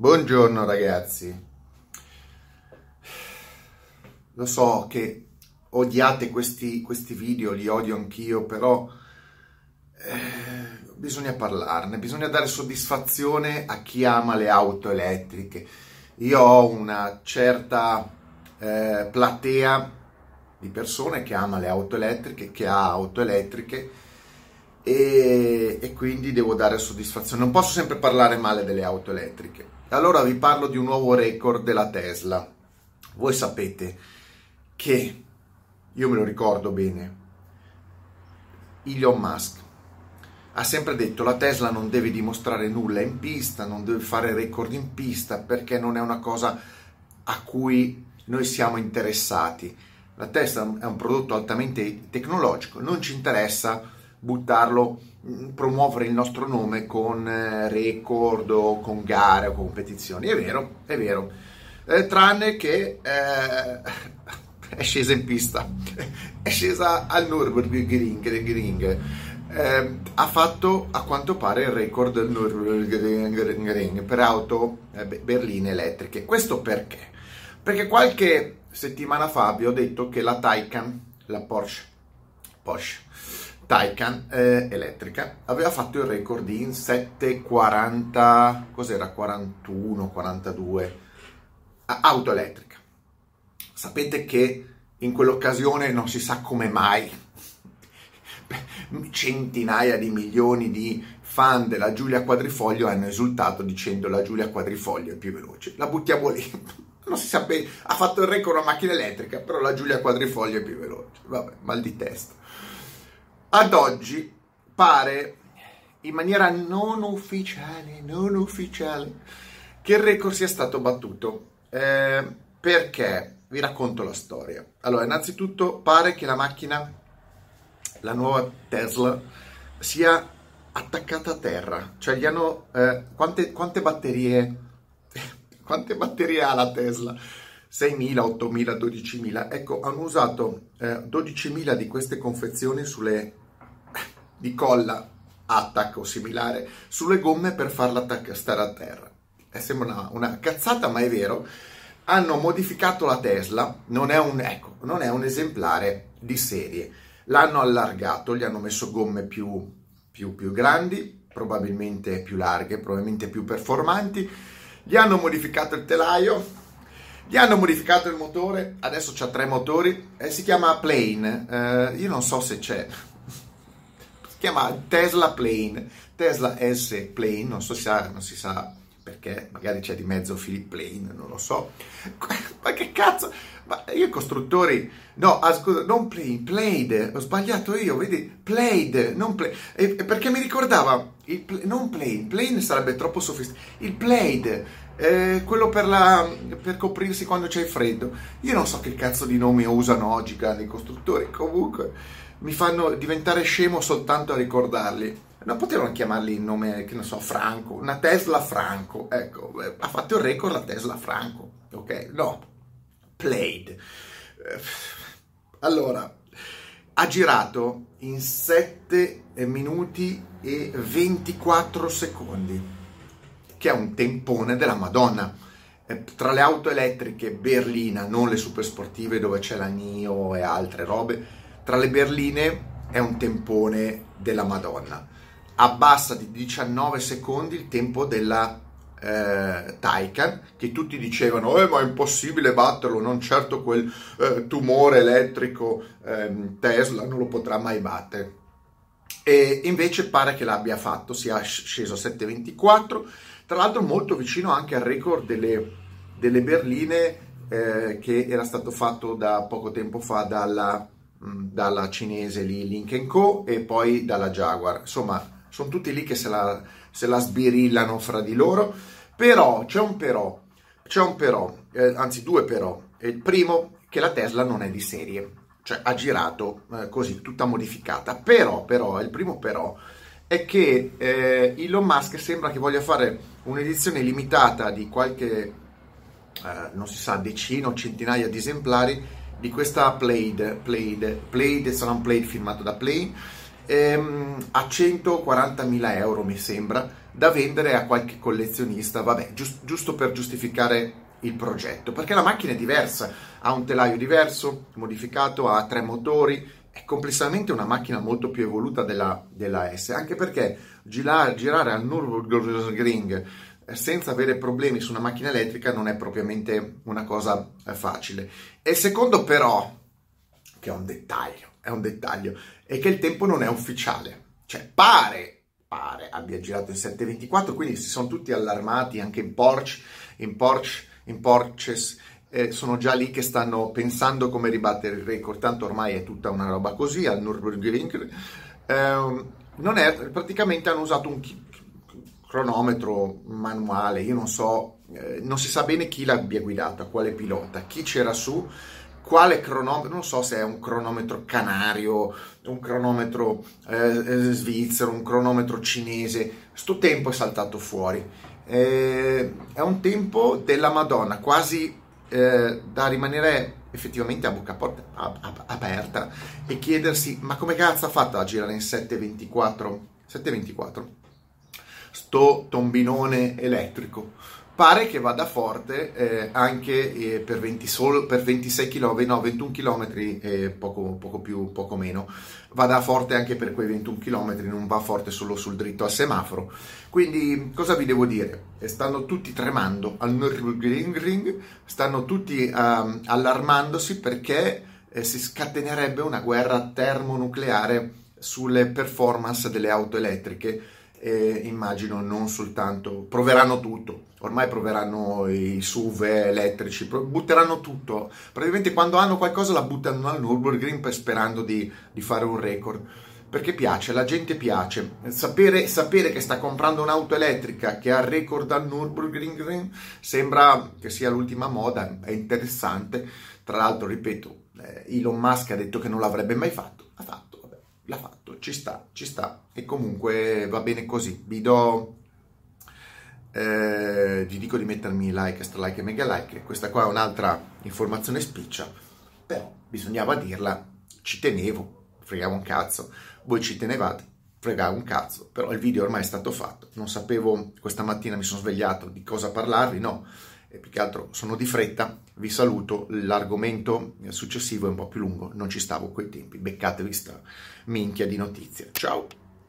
Buongiorno ragazzi. Lo so che odiate questi, questi video, li odio anch'io, però eh, bisogna parlarne, bisogna dare soddisfazione a chi ama le auto elettriche. Io ho una certa eh, platea di persone che ama le auto elettriche, che ha auto elettriche e, e, quindi devo dare soddisfazione. Non posso sempre parlare male delle auto elettriche. Allora vi parlo di un nuovo record della Tesla. Voi sapete che, io me lo ricordo bene, Elon Musk ha sempre detto la Tesla non deve dimostrare nulla in pista, non deve fare record in pista perché non è una cosa a cui noi siamo interessati. La Tesla è un prodotto altamente tecnologico, non ci interessa buttarlo, mm, promuovere il nostro nome con eh, record o con gare o competizioni. È vero, è vero. Eh, tranne che eh, è scesa in pista, è scesa al Nürburgring, eh, ha fatto a quanto pare il record del Nürburgring per auto eh, berline elettriche. Questo perché? Perché qualche settimana fa vi ho detto che la Taycan, la Porsche, Porsche Taycan eh, elettrica, aveva fatto il record in 740, cos'era 41, 42 auto elettrica. Sapete che in quell'occasione non si sa come mai centinaia di milioni di fan della Giulia Quadrifoglio hanno esultato dicendo la Giulia Quadrifoglio è più veloce. La buttiamo lì. Non si sa bene, ha fatto il record a macchina elettrica, però la Giulia Quadrifoglio è più veloce. Vabbè, mal di testa. Ad oggi pare in maniera non ufficiale, non ufficiale, che il record sia stato battuto. Eh, perché? Vi racconto la storia. Allora, innanzitutto pare che la macchina la nuova Tesla sia attaccata a terra, cioè gli hanno eh, quante, quante, batterie quante batterie ha la Tesla? 6.000, 8.000, 12.000. Ecco, hanno usato eh, 12.000 di queste confezioni sulle di colla attack o similare sulle gomme per farla stare a terra. Eh, sembra una, una cazzata, ma è vero. Hanno modificato la Tesla, non è un, ecco, non è un esemplare di serie L'hanno allargato, gli hanno messo gomme più, più, più grandi, probabilmente più larghe, probabilmente più performanti, gli hanno modificato il telaio, gli hanno modificato il motore, adesso c'ha tre motori, eh, si chiama Plane, eh, io non so se c'è, si chiama Tesla Plane, Tesla S Plane, non so se non si sa perché magari c'è di mezzo Philip Plain, non lo so. Ma che cazzo? Ma io costruttori, no, ah, scusa, non Plain, Played, ho sbagliato io, vedi, Played, non Play, e, perché mi ricordava, il, non Plain, Plain sarebbe troppo sofisticato, il Played, eh, quello per, la, per coprirsi quando c'è freddo. Io non so che cazzo di nomi usano oggi i grandi costruttori, comunque mi fanno diventare scemo soltanto a ricordarli. Non potevano chiamarli in nome, che non so, Franco, una Tesla Franco, ecco, ha fatto il record la Tesla Franco, ok? No, played. Eh, allora, ha girato in 7 minuti e 24 secondi, che è un tempone della Madonna. Eh, tra le auto elettriche berlina, non le super sportive dove c'è la NIO e altre robe, tra le berline è un tempone della Madonna abbassa di 19 secondi il tempo della eh, Taycan, che tutti dicevano eh, ma è impossibile batterlo, non certo quel eh, tumore elettrico ehm, Tesla non lo potrà mai battere. E invece pare che l'abbia fatto, sia sceso a 7,24, tra l'altro molto vicino anche al record delle, delle berline eh, che era stato fatto da poco tempo fa dalla, mh, dalla cinese lì Link Co e poi dalla Jaguar. Insomma, sono tutti lì che se la, se la sbirillano fra di loro, però c'è un però, c'è un però, eh, anzi due però. Il primo, che la Tesla non è di serie, cioè ha girato eh, così, tutta modificata, però, però, il primo però è che eh, Elon Musk sembra che voglia fare un'edizione limitata di qualche, eh, non si sa, decina o centinaia di esemplari di questa Played, Played, Played, sarà un Played firmato da Play, ehm, a 140.000 euro mi sembra da vendere a qualche collezionista, vabbè, giusto, giusto per giustificare il progetto, perché la macchina è diversa, ha un telaio diverso, modificato, ha tre motori, è complessivamente una macchina molto più evoluta della, della S, anche perché girare, girare al Nürburgring eh, senza avere problemi su una macchina elettrica non è propriamente una cosa eh, facile. E il secondo però, che è un dettaglio, è un dettaglio, è che il tempo non è ufficiale, cioè pare pare abbia girato in 724, quindi si sono tutti allarmati anche in Porsche, in Porsche, in Porsches, eh, sono già lì che stanno pensando come ribattere il record, tanto ormai è tutta una roba così al Nürburgring. Eh, non è, praticamente hanno usato un cronometro manuale, io non so, eh, non si sa bene chi l'abbia guidata, quale pilota, chi c'era su, quale cronometro, non so se è un cronometro canario, un cronometro eh, eh, svizzero, un cronometro cinese, sto tempo è saltato fuori. Eh, è un tempo della Madonna, quasi eh, da rimanere effettivamente a bocca porta, a, a, aperta e chiedersi ma come cazzo ha fatto a girare in 724? 724? Sto tombinone elettrico pare che vada forte eh, anche eh, per, 20 solo, per 26 km, no 21 km e poco, poco, più, poco meno, vada forte anche per quei 21 km, non va forte solo sul dritto al semaforo. Quindi cosa vi devo dire? Stanno tutti tremando al Nürburgring, stanno tutti um, allarmandosi perché eh, si scatenerebbe una guerra termonucleare sulle performance delle auto elettriche e immagino non soltanto, proveranno tutto, ormai proveranno i SUV elettrici, butteranno tutto, praticamente quando hanno qualcosa la buttano al Nürburgring sperando di, di fare un record. Perché piace, la gente piace. Sapere, sapere, che sta comprando un'auto elettrica che ha il record al Nürburgring sembra che sia l'ultima moda, è interessante. Tra l'altro, ripeto, eh, Elon Musk ha detto che non l'avrebbe mai fatto, ha fatto l'ha fatto, ci sta, ci sta. E comunque va bene così. Vi do, eh, vi dico di mettermi like, extra like e mega like, questa qua è un'altra informazione spiccia, però bisognava dirla, ci tenevo, fregavo un cazzo, voi ci tenevate, fregavo un cazzo, però il video ormai è stato fatto, non sapevo, questa mattina mi sono svegliato di cosa parlarvi, no, e più che altro sono di fretta, vi saluto, l'argomento successivo è un po' più lungo, non ci stavo quei tempi, beccatevi sta minchia di notizie. Ciao!